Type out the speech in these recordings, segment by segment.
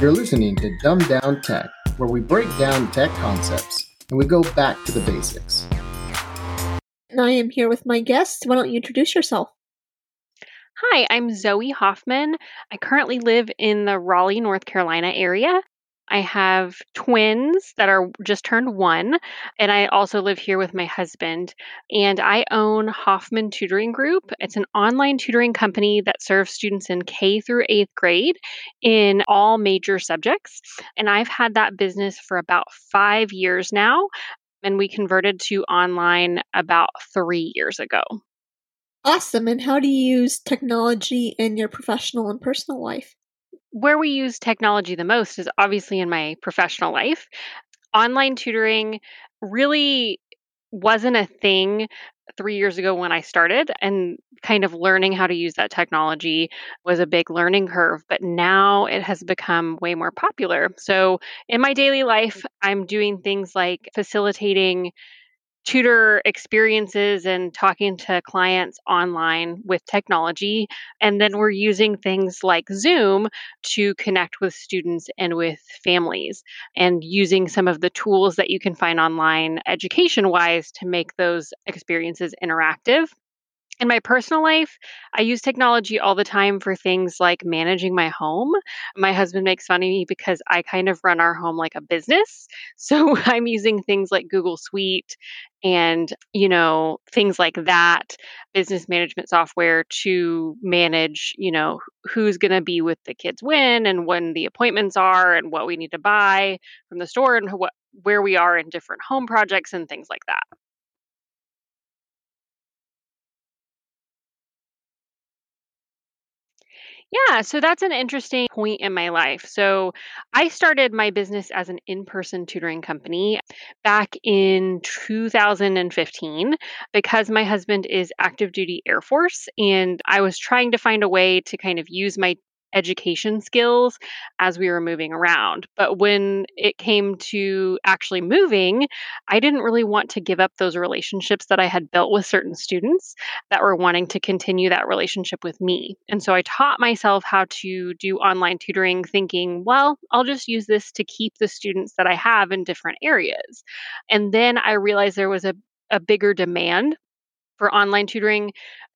You're listening to Dumb Down Tech, where we break down tech concepts and we go back to the basics. And I am here with my guest. Why don't you introduce yourself? Hi, I'm Zoe Hoffman. I currently live in the Raleigh, North Carolina area. I have twins that are just turned one, and I also live here with my husband. And I own Hoffman Tutoring Group. It's an online tutoring company that serves students in K through eighth grade in all major subjects. And I've had that business for about five years now, and we converted to online about three years ago. Awesome. And how do you use technology in your professional and personal life? Where we use technology the most is obviously in my professional life. Online tutoring really wasn't a thing three years ago when I started, and kind of learning how to use that technology was a big learning curve. But now it has become way more popular. So in my daily life, I'm doing things like facilitating tutor experiences and talking to clients online with technology. And then we're using things like Zoom to connect with students and with families and using some of the tools that you can find online education wise to make those experiences interactive. In my personal life, I use technology all the time for things like managing my home. My husband makes fun of me because I kind of run our home like a business. So I'm using things like Google Suite and, you know, things like that, business management software to manage, you know, who's going to be with the kids when and when the appointments are and what we need to buy from the store and what where we are in different home projects and things like that. Yeah, so that's an interesting point in my life. So, I started my business as an in person tutoring company back in 2015 because my husband is active duty Air Force and I was trying to find a way to kind of use my education skills as we were moving around. But when it came to actually moving, I didn't really want to give up those relationships that I had built with certain students that were wanting to continue that relationship with me. And so I taught myself how to do online tutoring, thinking, well, I'll just use this to keep the students that I have in different areas. And then I realized there was a, a bigger demand for online tutoring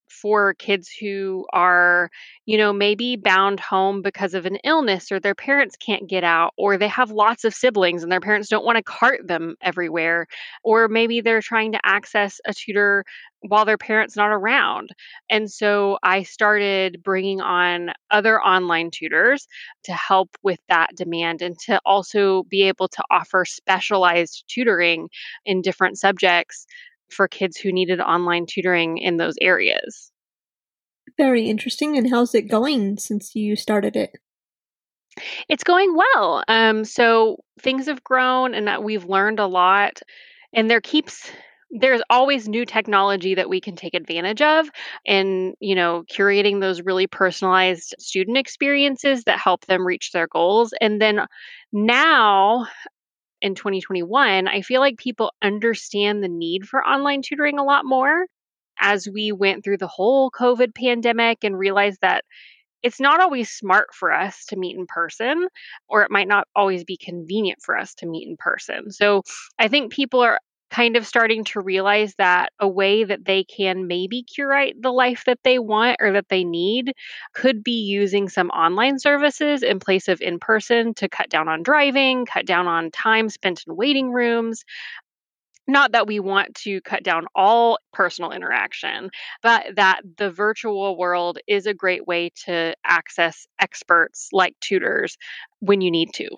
for kids who are, you know, maybe bound home because of an illness or their parents can't get out or they have lots of siblings and their parents don't want to cart them everywhere or maybe they're trying to access a tutor while their parents not around. And so I started bringing on other online tutors to help with that demand and to also be able to offer specialized tutoring in different subjects for kids who needed online tutoring in those areas. Very interesting. And how's it going since you started it? It's going well. Um, so things have grown and that we've learned a lot. And there keeps there's always new technology that we can take advantage of and you know curating those really personalized student experiences that help them reach their goals and then now in 2021, I feel like people understand the need for online tutoring a lot more as we went through the whole COVID pandemic and realized that it's not always smart for us to meet in person, or it might not always be convenient for us to meet in person. So I think people are kind of starting to realize that a way that they can maybe curate the life that they want or that they need could be using some online services in place of in person to cut down on driving, cut down on time spent in waiting rooms. Not that we want to cut down all personal interaction, but that the virtual world is a great way to access experts like tutors when you need to.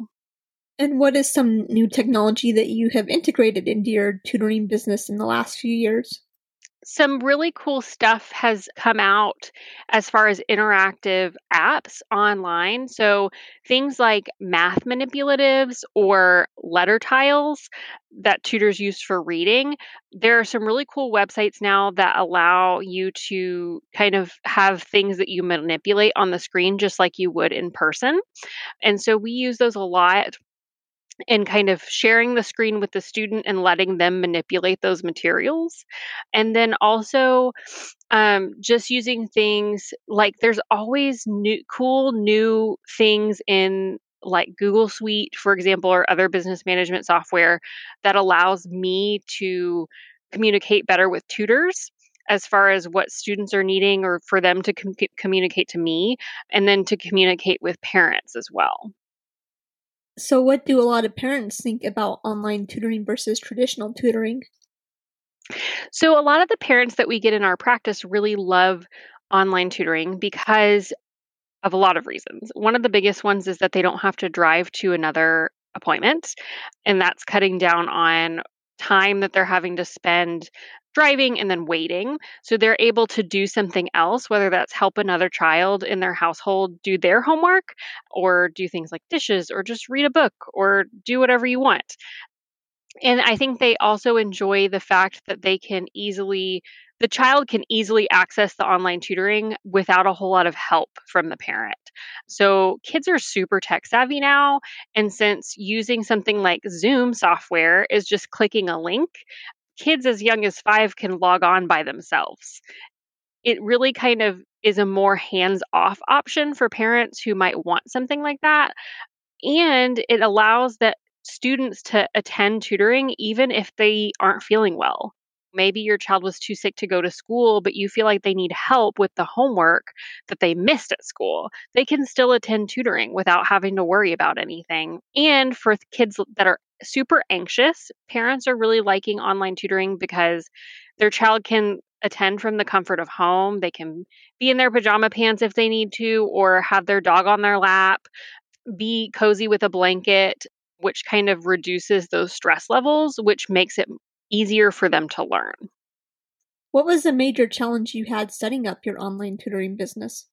And what is some new technology that you have integrated into your tutoring business in the last few years? Some really cool stuff has come out as far as interactive apps online. So, things like math manipulatives or letter tiles that tutors use for reading. There are some really cool websites now that allow you to kind of have things that you manipulate on the screen just like you would in person. And so, we use those a lot and kind of sharing the screen with the student and letting them manipulate those materials. And then also um, just using things like there's always new, cool new things in like Google Suite, for example, or other business management software that allows me to communicate better with tutors as far as what students are needing or for them to com- communicate to me and then to communicate with parents as well. So, what do a lot of parents think about online tutoring versus traditional tutoring? So, a lot of the parents that we get in our practice really love online tutoring because of a lot of reasons. One of the biggest ones is that they don't have to drive to another appointment, and that's cutting down on time that they're having to spend driving and then waiting. So they're able to do something else, whether that's help another child in their household do their homework or do things like dishes or just read a book or do whatever you want. And I think they also enjoy the fact that they can easily the child can easily access the online tutoring without a whole lot of help from the parent. So kids are super tech savvy now. And since using something like Zoom software is just clicking a link, kids as young as five can log on by themselves. It really kind of is a more hands off option for parents who might want something like that. And it allows that students to attend tutoring even if they aren't feeling well. Maybe your child was too sick to go to school, but you feel like they need help with the homework that they missed at school. They can still attend tutoring without having to worry about anything. And for kids that are super anxious. Parents are really liking online tutoring because their child can attend from the comfort of home. They can be in their pajama pants if they need to, or have their dog on their lap, be cozy with a blanket, which kind of reduces those stress levels, which makes it easier for them to learn. What was the major challenge you had setting up your online tutoring business?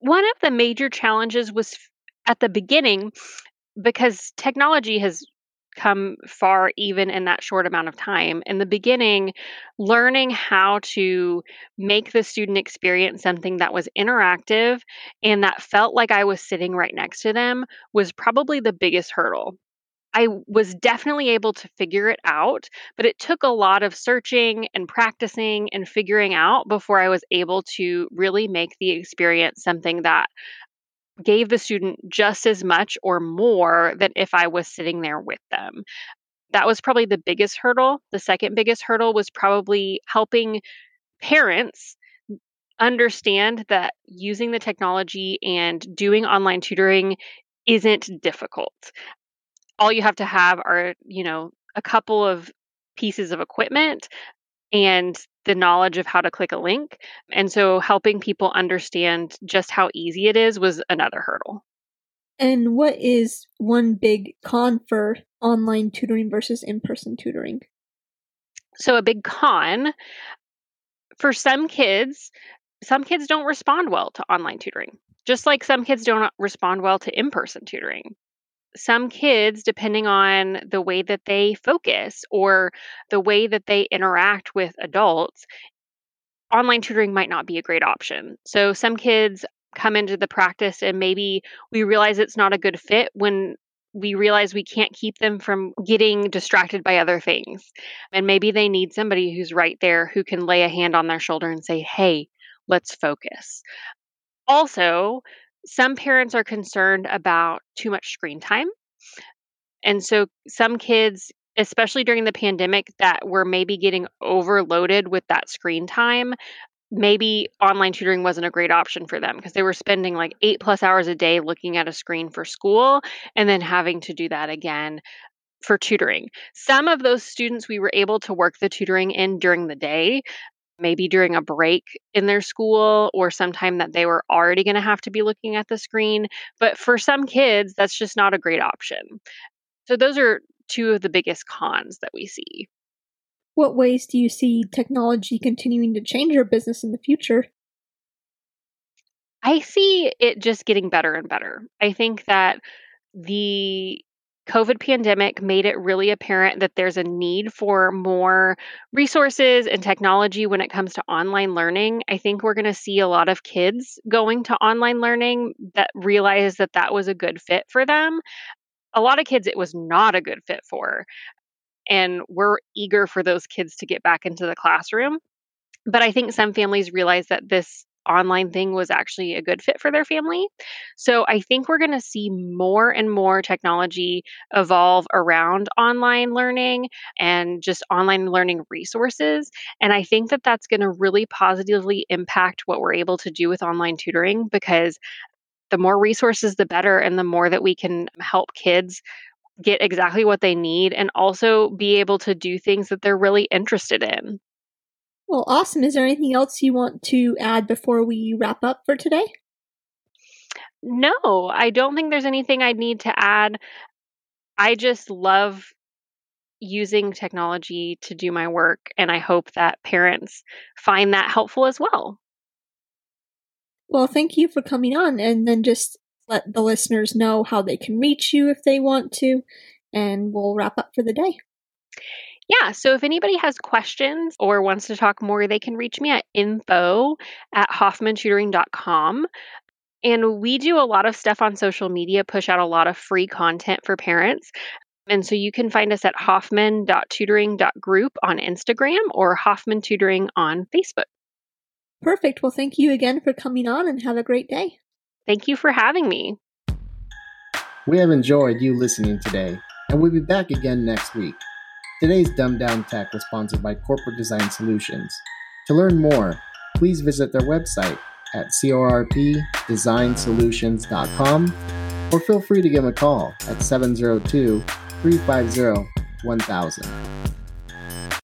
One of the major challenges was at the beginning because technology has come far even in that short amount of time. In the beginning, learning how to make the student experience something that was interactive and that felt like I was sitting right next to them was probably the biggest hurdle. I was definitely able to figure it out, but it took a lot of searching and practicing and figuring out before I was able to really make the experience something that gave the student just as much or more than if I was sitting there with them. That was probably the biggest hurdle. The second biggest hurdle was probably helping parents understand that using the technology and doing online tutoring isn't difficult. All you have to have are, you know, a couple of pieces of equipment and the knowledge of how to click a link. And so helping people understand just how easy it is was another hurdle. And what is one big con for online tutoring versus in person tutoring? So, a big con for some kids, some kids don't respond well to online tutoring, just like some kids don't respond well to in person tutoring some kids, depending on the way that they focus or the way that they interact with adults, online tutoring might not be a great option. So some kids come into the practice and maybe we realize it's not a good fit when we realize we can't keep them from getting distracted by other things. And maybe they need somebody who's right there who can lay a hand on their shoulder and say, hey, let's focus. Also, some parents are concerned about too much screen time. And so some kids, especially during the pandemic, that were maybe getting overloaded with that screen time, maybe online tutoring wasn't a great option for them because they were spending like eight plus hours a day looking at a screen for school and then having to do that again for tutoring. Some of those students we were able to work the tutoring in during the day, maybe during a break in their school or sometime that they were already going to have to be looking at the screen. But for some kids, that's just not a great option. So, those are two of the biggest cons that we see. What ways do you see technology continuing to change your business in the future? I see it just getting better and better. I think that the COVID pandemic made it really apparent that there's a need for more resources and technology when it comes to online learning. I think we're going to see a lot of kids going to online learning that realize that that was a good fit for them. A lot of kids it was not a good fit for. And we're eager for those kids to get back into the classroom. But I think some families realize that this online thing was actually a good fit for their family. So I think we're going to see more and more technology evolve around online learning and just online learning resources. And I think that that's going to really positively impact what we're able to do with online tutoring because the more resources, the better, and the more that we can help kids get exactly what they need and also be able to do things that they're really interested in. Well, awesome. Is there anything else you want to add before we wrap up for today? No, I don't think there's anything I need to add. I just love using technology to do my work, and I hope that parents find that helpful as well. Well, thank you for coming on, and then just let the listeners know how they can reach you if they want to, and we'll wrap up for the day. Yeah, so if anybody has questions or wants to talk more, they can reach me at info at hoffmantutoring.com. And we do a lot of stuff on social media, push out a lot of free content for parents. And so you can find us at hoffman.tutoring.group on Instagram or Hoffman Tutoring on Facebook. Perfect. Well, thank you again for coming on and have a great day. Thank you for having me. We have enjoyed you listening today, and we'll be back again next week. Today's Dumb Down Tech was sponsored by Corporate Design Solutions. To learn more, please visit their website at corpdesignsolutions.com or feel free to give them a call at 702 350 1000.